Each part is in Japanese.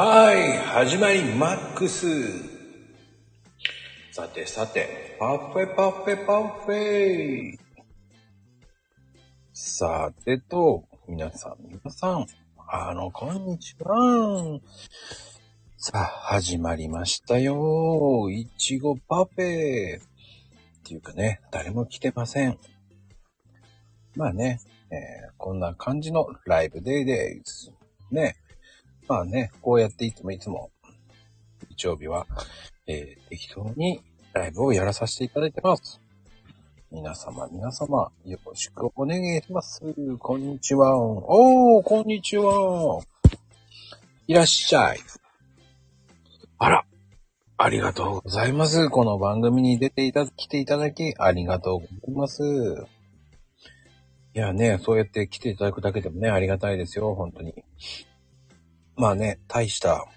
はい、始まりマックス。さてさて、パフェパフェパフェ。さてと、皆さん、皆さん、あの、こんにちは。さあ、始まりましたよ。いちごパフェ。っていうかね、誰も来てません。まあね、えーこんな感じのライブデイデイズ。ね。まあね、こうやっていつもいつも、日曜日は、えー適当にライブをやらさせていただいてます。皆様、皆様、よろしくお願いします。こんにちは。おー、こんにちは。いらっしゃい。あら、ありがとうございます。この番組に出ていた、来ていただき、ありがとうございます。いやね、そうやって来ていただくだけでもね、ありがたいですよ、本当に。まあね、大した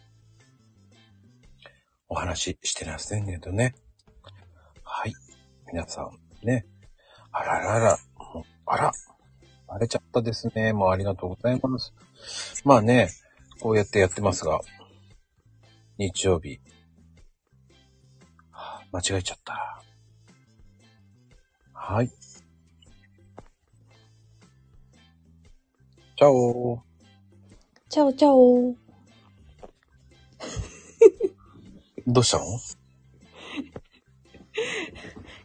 お話してませんけどね。はい。皆さん、ね。あららら、もうあら、バレちゃったですね。もうありがとうございます。まあね、こうやってやってますが、日曜日、間違えちゃった。はい。チャオチャオチャオ。どうしたの？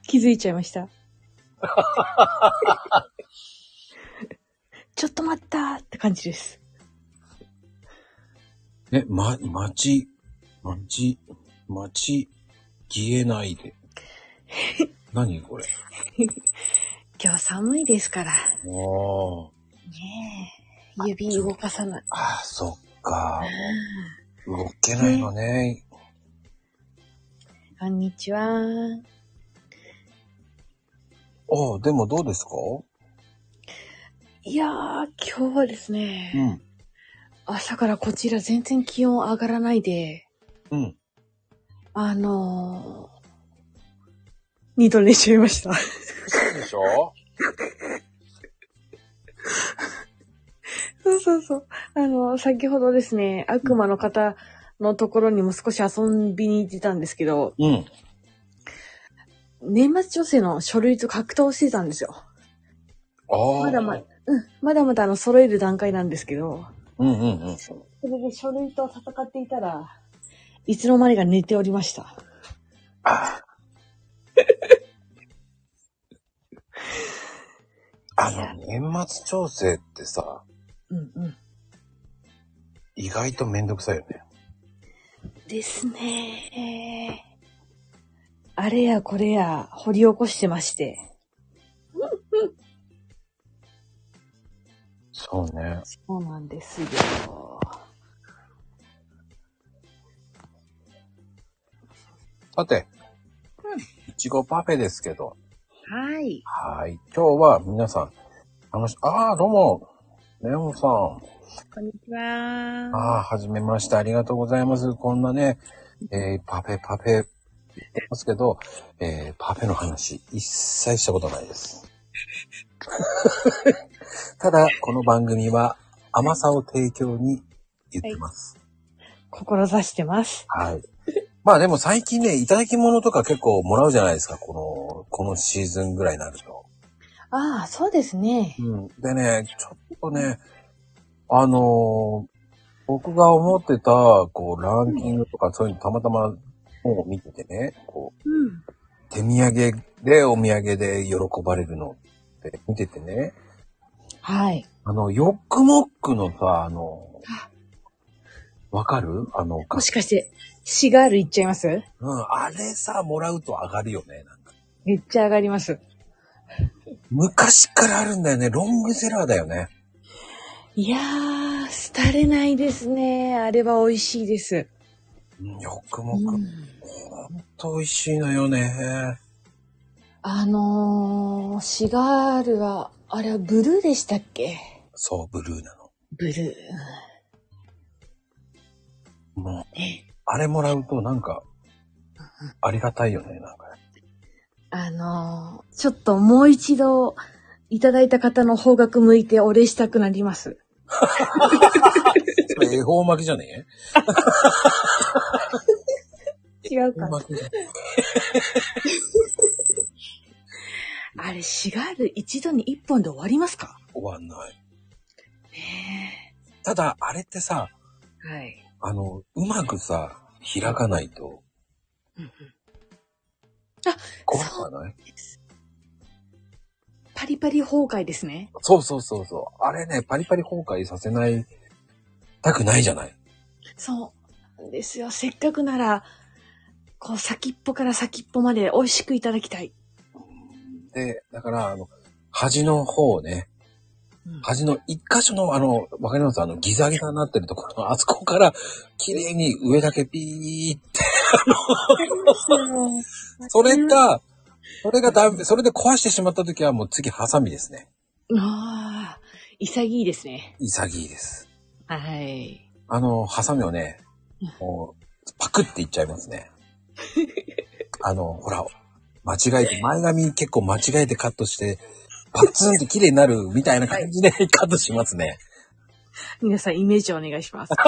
気づいちゃいました。ちょっと待ったーって感じです。え、ま、町、町、町、消えないで。何これ？今日寒いですから。おー。ねえ。指動かさない。ああ、そっか。動けないのね。こんにちは。ああ、でもどうですか？いやー、今日はですね、うん。朝からこちら全然気温上がらないで、うん。あのー、二度寝しちゃいました。でしょ？そうそうそう。あの、先ほどですね、悪魔の方のところにも少し遊びに行ってたんですけど、うん。年末調整の書類と格闘してたんですよ。ああ。まだまだ、うん、まだまだあの、揃える段階なんですけど、うんうんうん。それで書類と戦っていたら、いつの間にか寝ておりました。あ あの、年末調整ってさ、うんうん。意外とめんどくさいよね。ですねあれやこれや掘り起こしてまして。そうね。そうなんですよ。さて、いちごパフェですけど、はい。はい。今日は皆さん、楽し、ああ、どうも、レオンさん。こんにちは。ああ、はじめまして、ありがとうございます。こんなね、えーパフェパフェ言ってますけど、えーパフェの話、一切したことないです。ただ、この番組は甘さを提供に言ってます。志してます。はい。まあでも最近ね、いただき物とか結構もらうじゃないですか、この、このシーズンぐらいになると。ああ、そうですね。うん。でね、ちょっとね、あのー僕が思ってた、こう、ランキングとかそういうのたまたま本を見ててね、こう、うん。手土産でお土産で喜ばれるのって見ててね、はい。あの、ヨックモックのさ、あの、わかる？あの、もしかして、シガールいっちゃいます？うん、あれさ、もらうと上がるよね、なんか。めっちゃ上がります。昔からあるんだよね、ロングセラーだよね。いやー、廃れないですね。あれは美味しいです。うんヨックモック、うんほんと美味しいのよね。あのー、シガールは、あれはブルーでしたっけ？そう、ブルーなの。ブルー。もう、ねあれもらうとなんか、ありがたいよね、なんか。あのー、ちょっともう一度、いただいた方の方角向いてお礼したくなります。恵方巻きじゃね 違うかあれ、シガール一度に一本で終わりますか？終わんない。ねただ、あれってさ、え。はい。あの、うまくさ、開かないとうんうん怖くないパリパリ崩壊ですね。そうそうそうそう。あれね、パリパリ崩壊させない、たくないじゃない。そうなんですよ。せっかくなら、こう先っぽから先っぽまで美味しくいただきたい。で、だから、あの、端の方ね、うん端の一箇所の、あの、わかります？あの、ギザギザになってるところの、あそこから、綺麗に上だけピーって、それが、それがダメ、それで壊してしまった時はもう次、ハサミですね。ああ、潔いですね。潔いです。はい。あの、ハサミをね、もう、パクっていっちゃいますね。あの、ほら、間違えて、前髪結構間違えてカットして、パツンって綺麗になるみたいな感じでカットしますね。皆さんイメージお願いします。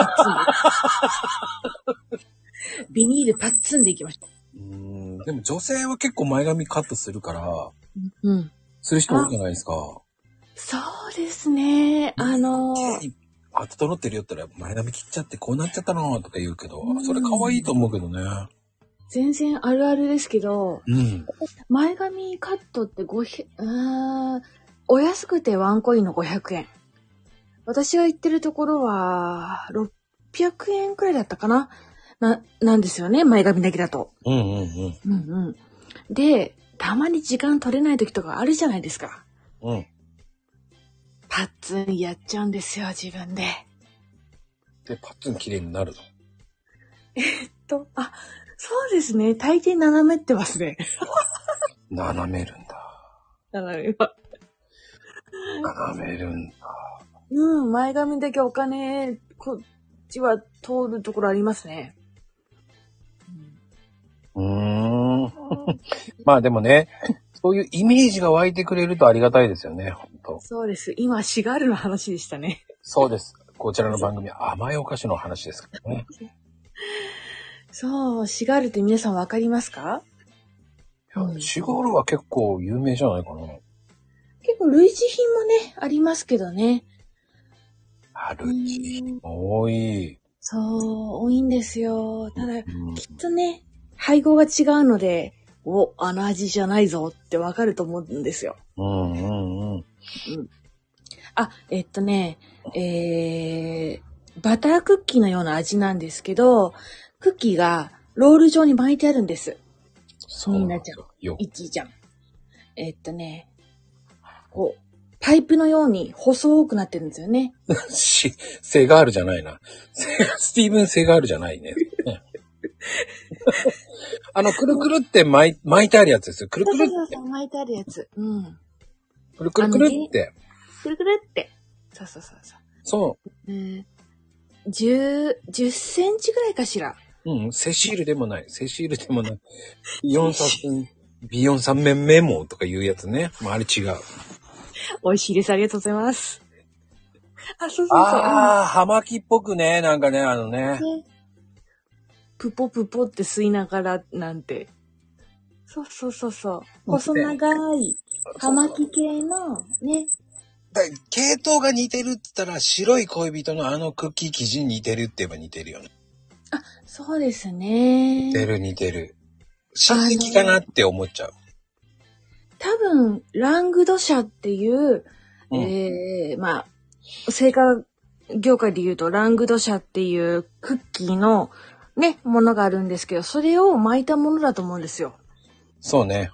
ビニールパッツンでいきましょうーん、でも女性は結構前髪カットするから、う。うん。する人多いじゃないですか。そうですね。あの綺麗に、あ、整ってるよったら前髪切っちゃってこうなっちゃったのとか言うけどう、んそれ可愛いと思うけどね。全然あるあるですけど、うん。前髪カットって500、あーお安くてワンコインの500円。私が行ってるところは、600円くらいだったかなな、なんですよね、前髪だけだと。うんうんうん。うんうん。で、たまに時間取れない時とかあるじゃないですか。うん。パッツンやっちゃうんですよ、自分で。で、パッツン綺麗になるの？と、あ、そうですね。大抵斜めってますね。斜めるんだ。斜めは。斜めるんだ。うん、前髪だけお金、こっちは通るところありますね。まあでもね、そういうイメージが湧いてくれるとありがたいですよね、本当そうです。今、シガールの話でしたね。そうです。こちらの番組は甘いお菓子の話ですからね。そう、シガールって皆さんわかりますか？いやシガールは結構有名じゃないかな。結構類似品もね、ありますけどね。あるち。多い。そう、多いんですよ。ただ、うんきっとね、配合が違うので、お、あの味じゃないぞってわかると思うんですよ。うんうんうん。あ、えっとね、えー、バタークッキーのような味なんですけど、クッキーがロール状に巻いてあるんです。そうなんですよ。よいちじゃん。えっとね、こう、パイプのように細くなってるんですよね。し、セガールじゃないな。セ スティーブン・セガールじゃないね。ね あの、くるくるって巻い巻いてあるやつですよ。くるそうくるって。そうそう、巻いてあるやつ。うん。くるくるくるって。くるくるって。そうそうそうそう。そう。うん。10、10センチぐらいかしら。うん、セシールでもない。セシールでもない。ビヨンサン、ビヨン三面メモとかいうやつね。まあ、あれ違う。美味しいです。ありがとうございます。あ、そうそうそう。ああ、葉巻っぽくね。なんかね、あのね。ねプポプポって吸いながらなんて。そうそうそうそう。細長い葉巻系のね。だ系統が似てるって言ったら、白い恋人のあのクッキー生地に似てるって言えば似てるよね。そうですね似。てる似てる。親戚かなって思っちゃう。多分、ラングド社っていう、うんええまあ、製菓業界で言うと、ラングドシャっていうクッキーのね、ものがあるんですけど、それを巻いたものだと思うんですよ。そうね。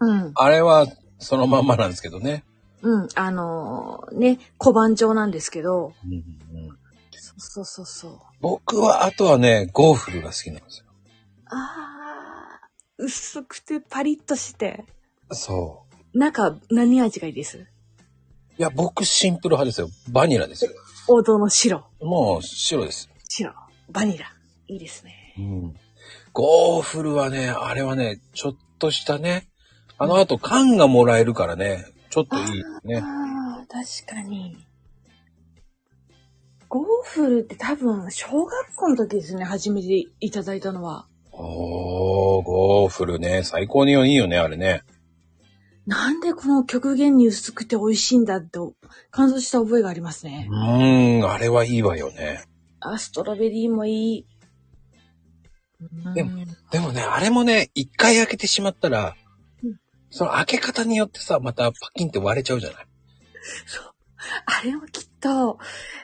うん。あれはそのまんまなんですけどね。うん。あのーね、小判状なんですけど、うんうんそうそうそう。僕は、あとはね、ゴーフルが好きなんですよ。ああ、薄くてパリッとして。そう。中、何味がいいです？いや、僕シンプル派ですよ。バニラですよ。王道の白。もう白です。白。バニラ。いいですね。うん。ゴーフルはね、あれはね、ちょっとしたね、あの後缶がもらえるからね、ちょっといいね。ああ、確かに。ゴーフルって多分、小学校の時ですね、初めていただいたのは。おー、ゴーフルね。最高にいいよね、あれね。なんでこの極限に薄くて美味しいんだって感想した覚えがありますねう。ーん、あれはいいわよね。あ、ストロベリーもいい。でもうんでもね、あれもね、一回開けてしまったらうん、その開け方によってさ、またパキンって割れちゃうじゃない？そう。あれもきっと、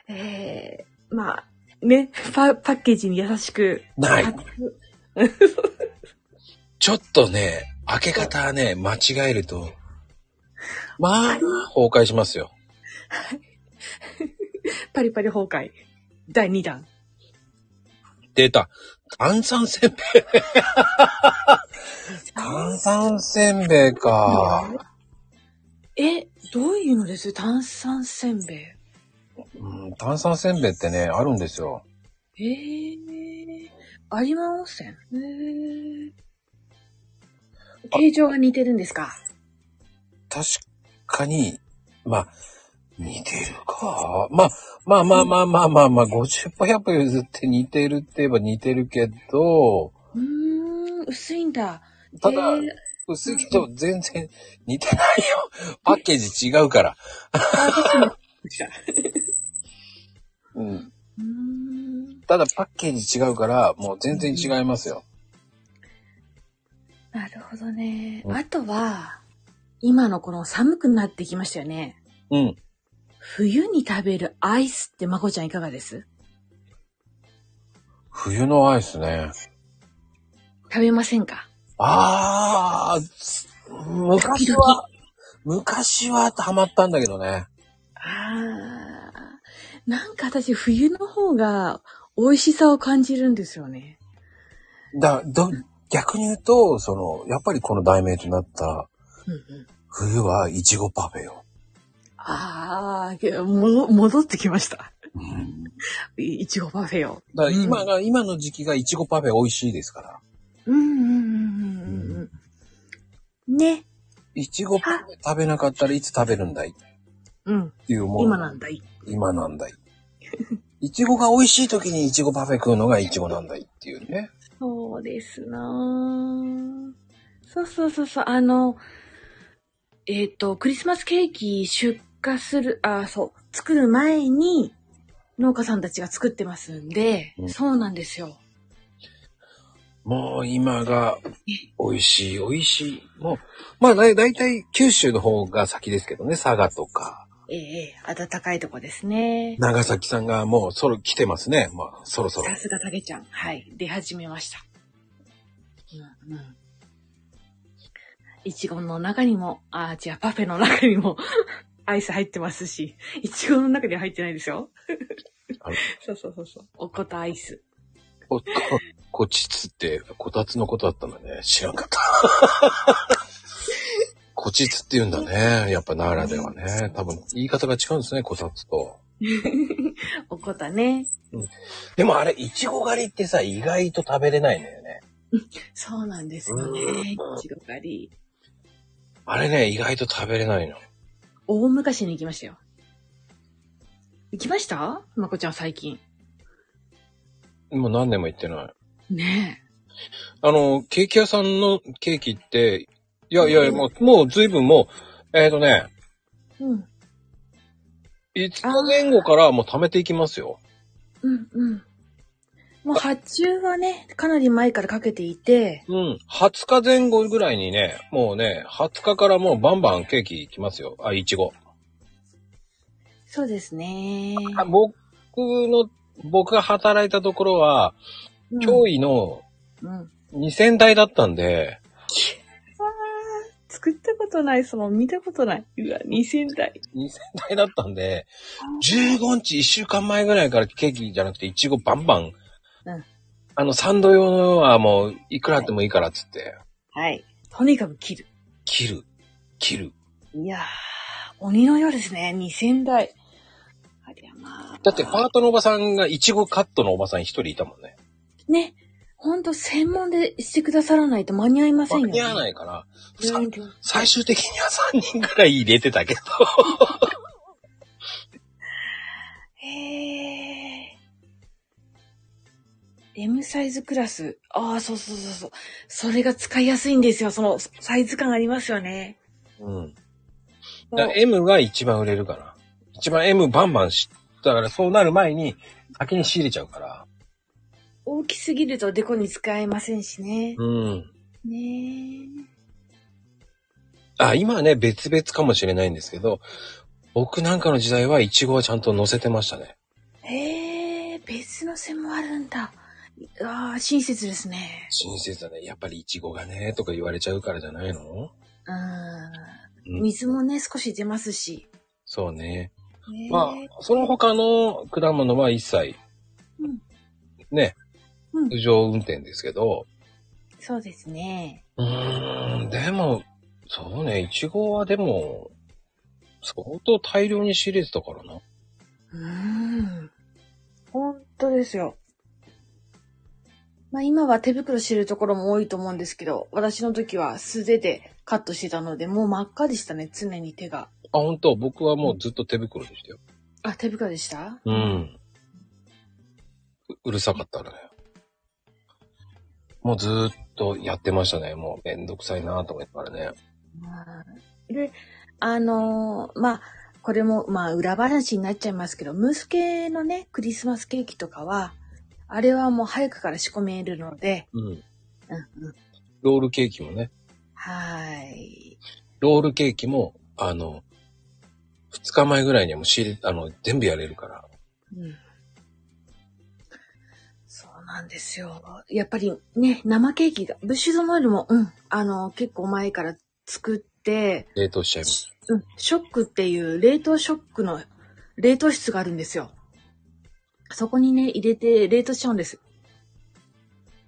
えー、まあ、ね、パパッケージに優しく。ないあ。ちょっとね、開け方ね、間違えると、まあ、崩壊しますよ。パリパリ崩壊。第2弾。出た。炭酸せんべい。炭酸せんべいか。え、どういうのです？炭酸せんべい。うん、炭酸せんべいってね、あるんですよ。えー、有馬温泉えー、形状が似てるんですか？確かに、まあ、似てるか？まあ、まあまあまあまあまあまあ、50歩100歩譲って似てるって言えば似てるけど、うーん、薄いんだ。ただえー薄いけど全然似てないよ。パッケージ違うから。うん。ただパッケージ違うから、もう全然違いますよ。なるほどね。うんあとは、今のこの寒くなってきましたよね。うん。冬に食べるアイスってまこちゃんいかがです？冬のアイスね。食べませんか？あー、昔は、昔はハマったんだけどね。あー、なんか私冬の方が美味しさを感じるんですよね。だ、ど、逆に言うと、その、やっぱりこの題名となった、うんうん。冬はいちごパフェよ。あー、戻戻ってきました。うん。いいちごパフェを。だから今が、今の時期がいちごパフェ美味しいですから。うんうんうんうんうんうん。ね。いちごパフェ食べなかったらいつ食べるんだい？っうん。ていうもん。今なんだい。今なんだい。いちごが美味しい時にいちごパフェ食うのがいちごなんだいっていうね。そうですなぁそうそうそうそう、あの、えっ、と、クリスマスケーキ出荷する、あ、そう、作る前に農家さんたちが作ってますんで、うんそうなんですよ。もう今が美味しい、美味しい。もう、まあだいだいたい九州の方が先ですけどね、佐賀とか。ええ暖かいとこですね。長崎さんがもうそろ来てますね。まあそろそろさ。すがたけちゃん。はい。出始めました。うんうん。いちごの中にも、あ、違う、パフェの中にも、アイス入ってますし、いちごの中には入ってないですよ。そうそうそうそう。おこたアイス。こ、こ、こちつって、こたつのことだったのね。知らんかった。こちつって言うんだね。やっぱ奈良ではね。多分、言い方が違うんですね、こたつと。おこたね。でもあれ、いちご狩りってさ、意外と食べれないんだよね。そうなんですよね。うんいちご狩り。あれね、意外と食べれないの。大昔に行きましたよ。行きました？まこちゃん最近。もう何年も行ってない。ねあの、ケーキ屋さんのケーキって、いやいや、もう、もう随分もう、えっ、ー、とね、え。うん。5日前後からもう貯めていきますよ。うんうん。もう発注はね、かなり前からかけていて、うん。20日前後ぐらいにね、もうね、20日からもうバンバンケーキ来ますよ。あ、いちご。そうですね。あ僕の、僕が働いたところは、うん驚異のうん。2000台だったんで、作ったことない、その見たことない。うわ、2000台。2000台だったんで、15日1週間前ぐらいからケーキじゃなくていちごバンバン、うんあの、サンド用のはもういくらあってもいいからっつって、はい。とにかく切る。切る、切る。いやー、鬼のようですね。2000台。ありゃまあ。だってパートのおばさんがいちごカットのおばさん一人いたもんね。ね。ほんと専門でしてくださらないと間に合いませんよね。間に合わないから、最終的には3人ぐらい入れてたけど。へえ。M サイズクラス。ああ、そうそうそうそう。それが使いやすいんですよ。そのサイズ感ありますよね。うん。だから M が一番売れるかな。一番 M バンバンし、だからそうなる前に先に仕入れちゃうから。大きすぎるとデコに使えませんしね。うん。ねあ、今はね、別々かもしれないんですけど、僕なんかの時代はイチゴはちゃんと乗せてましたね。え。へえ、別の線もあるんだ。ああ、親切ですね。親切だね。やっぱりイチゴがね、とか言われちゃうからじゃないの？う。うんん水もね、少し出ますし。そうね。まあ、その他の果物は一切、うんね、うん通常運転ですけど、そうですね。うーん、でも、そうね、イチゴはでも、相当大量に仕入れてたからな。うーん。本当ですよ。まあ今は手袋してるところも多いと思うんですけど、私の時は素手でカットしてたので、もう真っ赤でしたね、常に手が。あ、本当？僕はもうずっと手袋でしたよ。あ、手袋でした？うん。ううるさかったね。もうずーっとやってましたね。もうめんどくさいなと思いながらね。で、あのーまあ、これも、まあ、裏話になっちゃいますけど、ムース系のね、クリスマスケーキとかは、あれはもう早くから仕込めるので、うん。うんうん。ロールケーキもね。はい。ロールケーキも、あの、二日前ぐらいにはもう仕入れ、あの、全部やれるから。うん。そうなんですよ。やっぱりね、生ケーキが、ブッシュドノエルも、うん、あの、結構前から作って、冷凍しちゃいます。うん、ショックっていう冷凍ショックの冷凍室があるんですよ。そこにね、入れて冷凍しちゃうんです。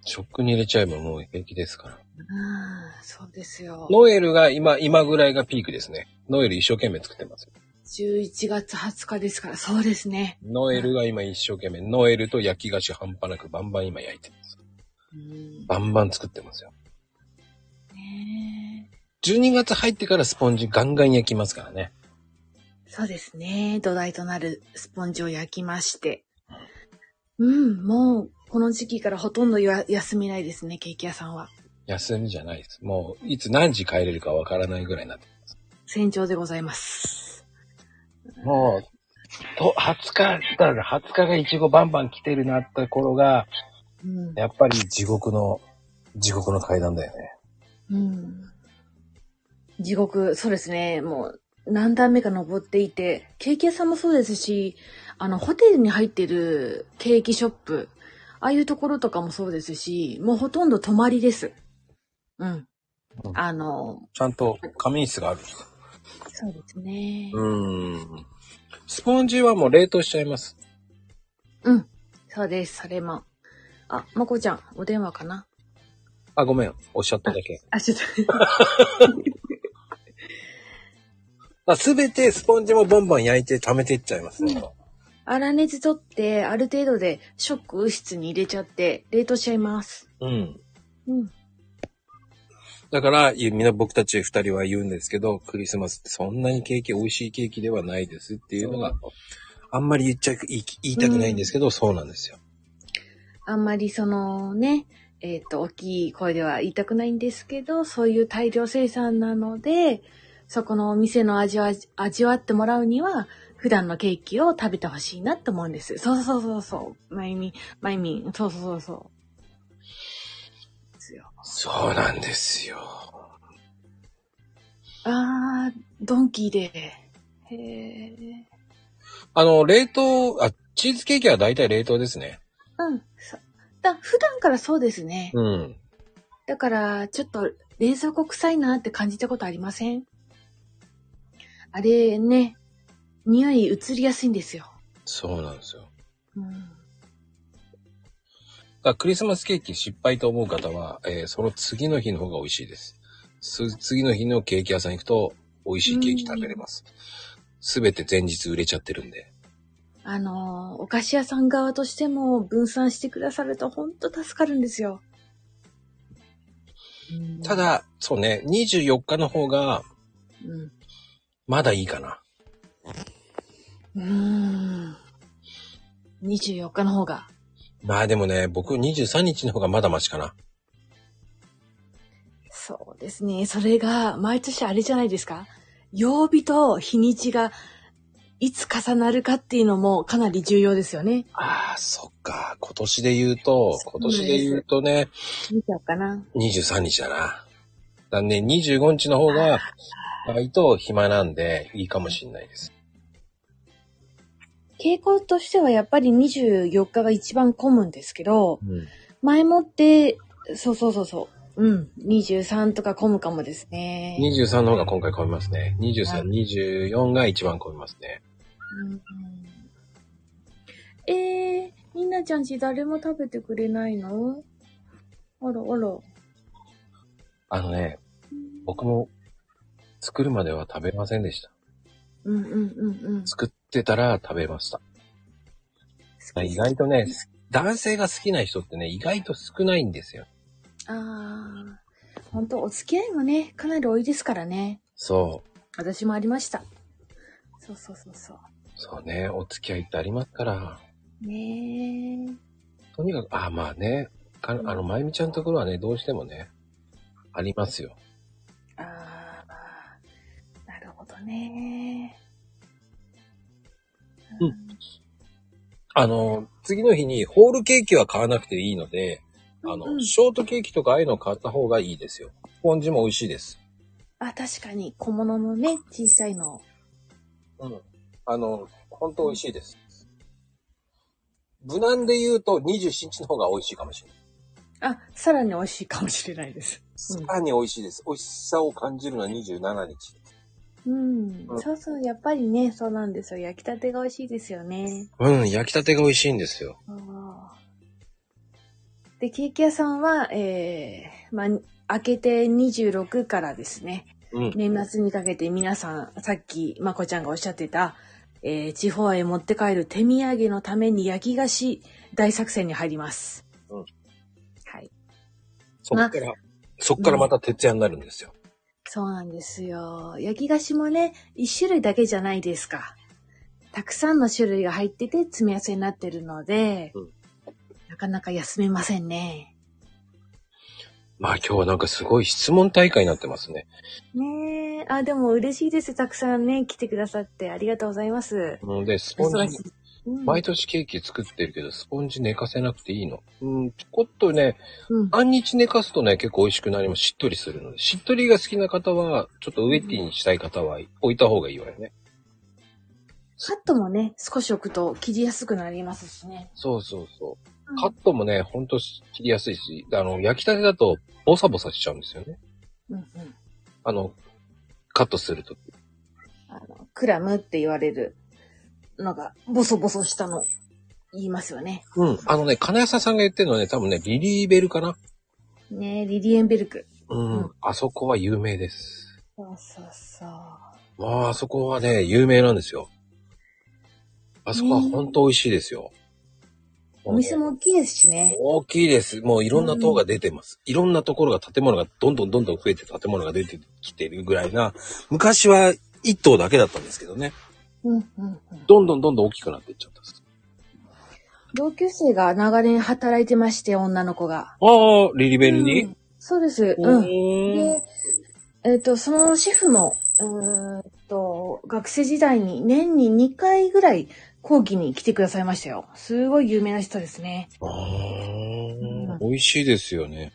食に入れちゃえばもう平気ですから。うん、そうですよ。ノエルが今、今ぐらいがピークですね。ノエル一生懸命作ってます。11月20日ですから、そうですね。ノエルが今一生懸命、ノエルと焼き菓子半端なくバンバン今焼いてます。うん、バンバン作ってますよ。ねえ12月入ってからスポンジガンガン焼きますからね。そうですね。土台となるスポンジを焼きまして。うん、もう、この時期からほとんどや休みないですね、ケーキ屋さんは。休みじゃないです。もう、いつ何時帰れるかわからないぐらいになって戦場でございます。もう、と、20日、だから20日がイチゴバンバン来てるなった頃が、うん。やっぱり地獄の、地獄の階段だよね。うん。地獄、そうですね。もう、何段目か登っていて、ケーキ屋さんもそうですし、あの、ホテルに入ってるケーキショップ、ああいうところとかもそうですし、もうほとんど泊まりです。うん。うんあの、ちゃんと仮眠室がある。そうですね。うーん。スポンジはもう冷凍しちゃいます。うん。そうです、それも。あ、まこちゃん、お電話かな？あ、ごめん。おっしゃっただけ。あ、ちょっと。すべてスポンジもボンボン焼いて溜めていっちゃいますね。粗熱取って、ある程度でショック室に入れちゃって、冷凍しちゃいます。うん。うん。だから、みんな僕たち二人は言うんですけど、クリスマスってそんなにケーキ、美味しいケーキではないですっていうのが、あんまり言っちゃい、言いたくないんですけど、そうなんですよ。あんまりそのね、えっ、と、大きい声では言いたくないんですけど、そういう大量生産なので、そこのお店の味を味わってもらうには、普段のケーキを食べてほしいなって思うんです。そうそうそうそう。まゆみ、まゆみ、そうそうそうそう。ですよ。そうなんですよ。あー、ドンキーで。へー。あの、冷凍、あ、チーズケーキは大体冷凍ですね。うん。そだ普段からそうですね。うん。だから、ちょっと冷蔵庫臭いなって感じたことありませんあれね、匂い移りやすいんですよ。そうなんですよ。うん。だクリスマスケーキ失敗と思う方は、えーその次の日の方が美味しいです。す次の日のケーキ屋さん行くと美味しいケーキ食べれます。すべて前日売れちゃってるんで。あのー、お菓子屋さん側としても分散してくださると本当助かるんですよ。うんた、だ、そうね、24日の方がうん。まだいいかな。うーん。24日の方が。まあでもね、僕23日の方がまだマシかな。そうですね。それが、毎年あれじゃないですか。曜日と日にちが、いつ重なるかっていうのもかなり重要ですよね。ああ、そっか。今年で言うと、今年で言うとね、見ちゃおうかな。23日だな。だね、25日の方が、割と暇なんで、いいかもしんないです。傾向としてはやっぱり24日が一番混むんですけど、うん。前もって、そうそうそうそう。うん。23とか混むかもですね。23の方が今回混みますね。23、24が一番混みますね。うんえー、みんなちゃんち誰も食べてくれないの？あらあら。あのね、僕も作るまでは食べませんでした。うんうんうんうん。作ってたら食べました。意外とね、男性が好きな人ってね、意外と少ないんですよ。ああ、本当お付き合いもね、かなり多いですからね。そう。私もありました。そうそうそうそう。そうね、お付き合いってありますから。ねえ。とにかく、あ、まあね、かあの、まゆみちゃんのところはね、どうしてもね、ありますよ。ああ、なるほどね。うんあの、次の日にホールケーキは買わなくていいので、あの、うんショートケーキとかああいうの買った方がいいですよ。スポンジも美味しいです。あ、確かに小物のね、小さいの。うん。あの、本当美味しいです。無難で言うと27日の方が美味しいかもしれない。あ、さらに美味しいかもしれないです。さらに美味しいです。美味しさを感じるのは27日。うん。うんそうそう、やっぱりね、そうなんですよ。焼きたてが美味しいですよね。うん、焼きたてが美味しいんですよ。で、ケーキ屋さんは、えー、まあ、明けて26からですね、うん。年末にかけて皆さん、さっきまこちゃんがおっしゃってた、えー、地方へ持って帰る手土産のために焼き菓子大作戦に入ります。うんはい。そっから、そっからまた徹夜になるんですよ。そうなんですよ。焼き菓子もね、一種類だけじゃないですか。たくさんの種類が入ってて詰め合わせになってるので、うんなかなか休めませんね。まあ今日はなんかすごい質問大会になってますね。ねえ。あ、でも嬉しいです。たくさんね、来てくださってありがとうございます。ので、スポンジ。うん毎年ケーキ作ってるけど、スポンジ寝かせなくていいの。うん、ちょこっとね、うん半日寝かすとね、結構美味しくなります。しっとりするので。しっとりが好きな方は、ちょっとウェッティにしたい方は置いた方がいいわよね。カットもね、少し置くと切りやすくなりますしね。そうそうそう。うんカットもね、ほんと切りやすいし、あの、焼きたてだとボサボサしちゃうんですよね。うんうん。あの、カットするとき。あの、クラムって言われるのが、ボソボソしたの、言いますよね。うん。あのね、金谷さんが言ってるのはね、多分ね、リリーベルかなねリリエンベルク。うん。うんあそこは有名です。そうそうそう。まあ、あそこはね、有名なんですよ。あそこはほんと美味しいですよ。お店も大きいですしね。大きいです。もういろんな塔が出てます。いろんなところが建物がどんどんどんどん増えて建物が出てきてるぐらいな、昔は一棟だけだったんですけどね。うんうんうん。どんどんどんどん大きくなっていっちゃったんです。同級生が長年働いてまして、女の子が。ああ、リリベルに、うんそうです。ううん。ん。で、えっ、と、そのシェフも、うーんと、学生時代に年に2回ぐらい講義に来てくださいましたよ。すごい有名な人ですね。ああ、ん美味しいですよね。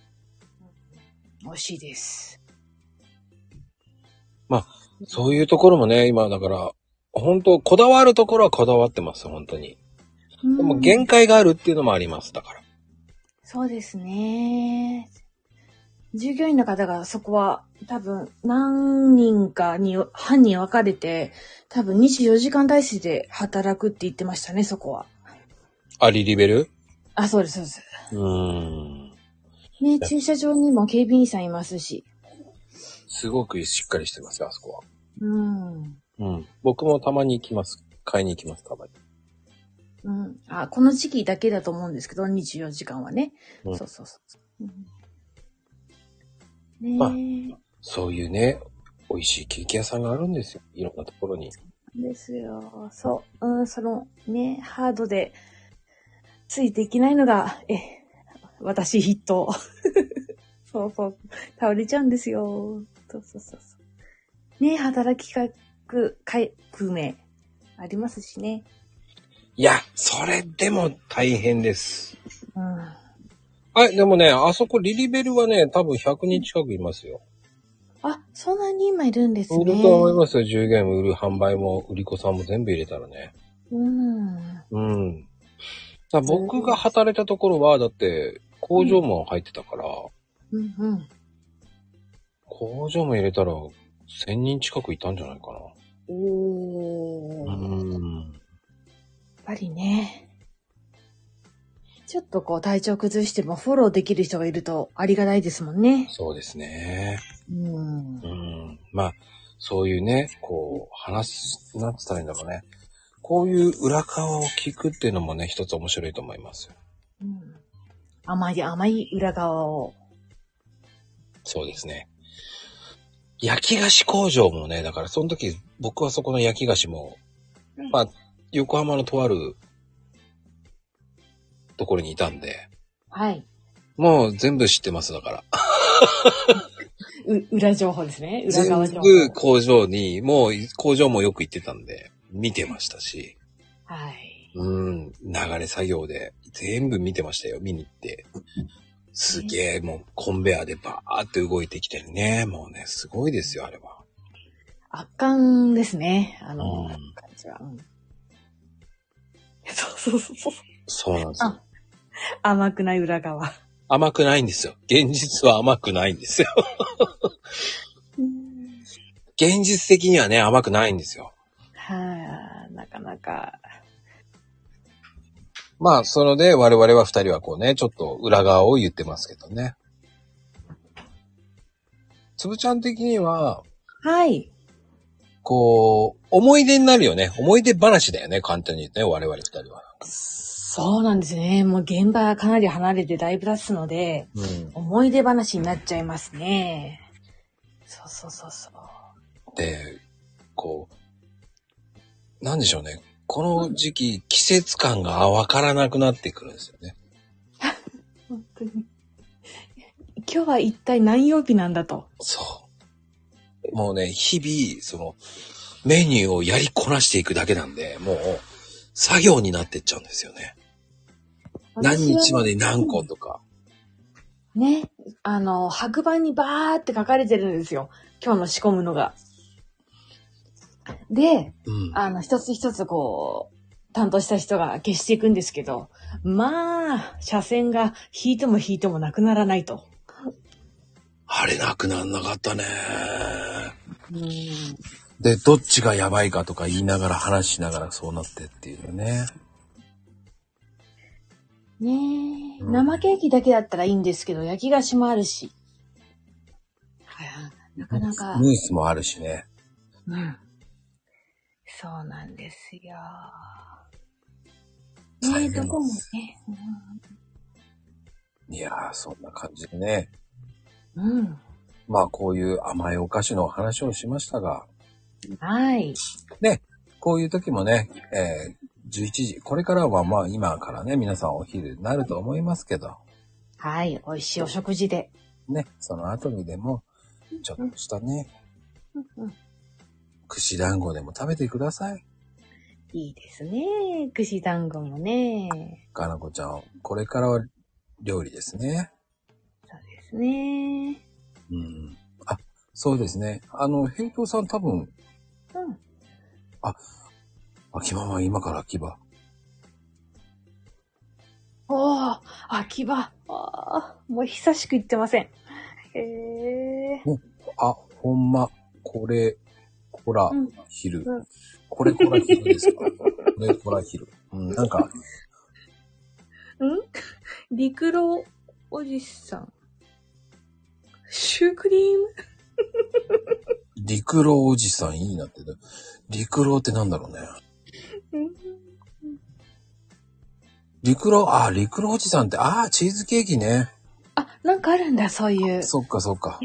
美味しいです。そういうところもね、今だから、本当こだわるところはこだわってます、本当に。でもうん限界があるっていうのもあります、だから。そうですね。従業員の方がそこは多分何人かに班に分かれて多分24時間体制で働くって言ってましたね、そこは。あ、リリベル？あ、そうです、そうです。うーん。ね、駐車場にも警備員さんいますし。すごくしっかりしてますよ、あそこは。うん。うん。僕もたまに行きます。買いに行きます、たまに。うん。あ、この時期だけだと思うんですけど、24時間はね。うんそうそうそう。うんねえ、まあそういうね、美味しいケーキ屋さんがあるんですよ。いろんなところに。ですよ。そう。うん、そのね、ハードでついていけないのが、え、私筆頭。そうそう。倒れちゃうんですよ。そうそうそうそう。ね働きかく、かい、不明。ありますしね。いや、それでも大変です。うん。はい、でもね、あそこリリベルはね、多分100人近くいますよ。あ、そんなに今いるんですね。売ると思いますよ。10ゲーム売る販売も、売り子さんも全部入れたらね。うん。うん。僕が働いたところは、だって、工場も入ってたから、うんうん。工場も入れたら、1000人近くいたんじゃないかおー。な。やっうん。ぱりね。ちょっとこう体調崩してもフォローできる人がいるとありがたいですもんね。そうですね。うんう。ん。まあ、そういうね、こう、話、なんつったらいいんだろうね。こういう裏側を聞くっていうのもね、一つ面白いと思いますよ。うん甘い甘い裏側を。そうですね。焼き菓子工場もね、だからその時、僕はそこの焼き菓子も、まあ、横浜のとあるところにいたんで、はい。もう全部知ってますだから。う、裏情報ですね。裏側情報。全部工場に、もう工場もよく行ってたんで、見てましたし、はい。うん、流れ作業で全部見てましたよ、見に行って。すげえ、もうコンベアでバーって動いてきてね、もうね、すごいですよ、あれは。圧巻ですね。あの、うん感じは。うんそうそうそうそう。そうなんですよあ。甘くない裏側。甘くないんですよ。現実は甘くないんですよ。現実的にはね、甘くないんですよ。はい、なかなか。まあ、そので我々は二人はこうね、ちょっと裏側を言ってますけどね。つぶちゃん的には、はい。こう、思い出になるよね。思い出話だよね、簡単に言ってね、我々二人は。そうなんですね。もう現場はかなり離れてだいぶ経つので、うん。思い出話になっちゃいますね。そうそうそうそう。で、こう、なんでしょうね。この時期、季節感がわからなくなってくるんですよね。本当に。今日は一体何曜日なんだと。そう。もうね、日々、その、メニューをやりこなしていくだけなんで、もう、作業になってっちゃうんですよね。何日までに何個とか。ね、あの、白板にバーって書かれてるんですよ。今日の仕込むのが。で、うん。あの、一つ一つこう、担当した人が消していくんですけど、まあ、車線が引いても引いてもなくならないと。あれなくなんなかったね。うん。で、どっちがやばいかとか言いながら話しながらそうなってっていうのね。ねえ、うん生ケーキだけだったらいいんですけど、焼き菓子もあるし。はいなかなか。ムースもあるしね。うん。そうなんですよ。ねえ、どこもね。いやー、そんな感じでね。うん。うんまあ、こういう甘いお菓子の話をしましたが、はい。こういう時もね、えー、11時、これからはまあ今からね、皆さんお昼になると思いますけど、はい。美味しいお食事で。ね、その後にでも、ちょっとしたね、うんうん串団子でも食べてください。いいですね。串団子もね。かなこちゃん、これからは料理ですね。ですね。うん。あ、そうですね。あの、平等さん多分、うん。秋葉は今から秋葉。おー、秋葉。あーもう久しく行ってません。へえ。あ、ほんま、これ、こらうん、昼。うんこれこら昼ですか？これこら昼。うん、なんか、ん？陸路おじさん。シュークリーム？陸路おじさんいいなって。陸路ってなんだろうね。うん陸路、あ、陸路おじさんって、あー、チーズケーキね。あ、なんかあるんだ、そういう。そっかそっか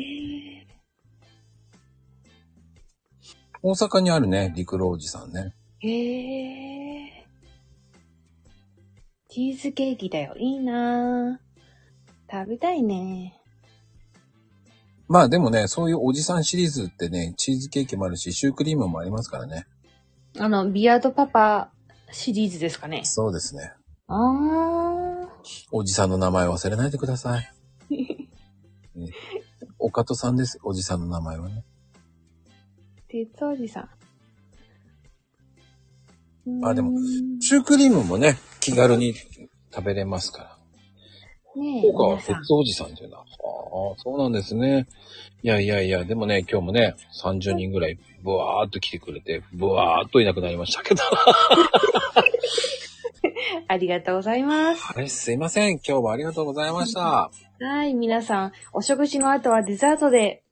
大阪にあるね、陸路おじさんね。へえ。チーズケーキだよ。いいなぁ。食べたいね。まあでもね、そういうおじさんシリーズってね、チーズケーキもあるし、シュークリームもありますからね。あの、ビアードパパシリーズですかね。そうですね。あー。おじさんの名前忘れないでください。ねおかとさんです、おじさんの名前はね。鉄おじさん。あでもシュークリームもね、気軽に食べれますから。ねえ、そうか、皆さん鉄おじさんっていうんだ。ああ、そうなんですね。いやいやいや、でもね、今日もね、30人ぐらい、ブワーっと来てくれて、ブワーっといなくなりましたけど。ありがとうございます。はい、すいません。今日もありがとうございました。はい、皆さん、お食事の後はデザートで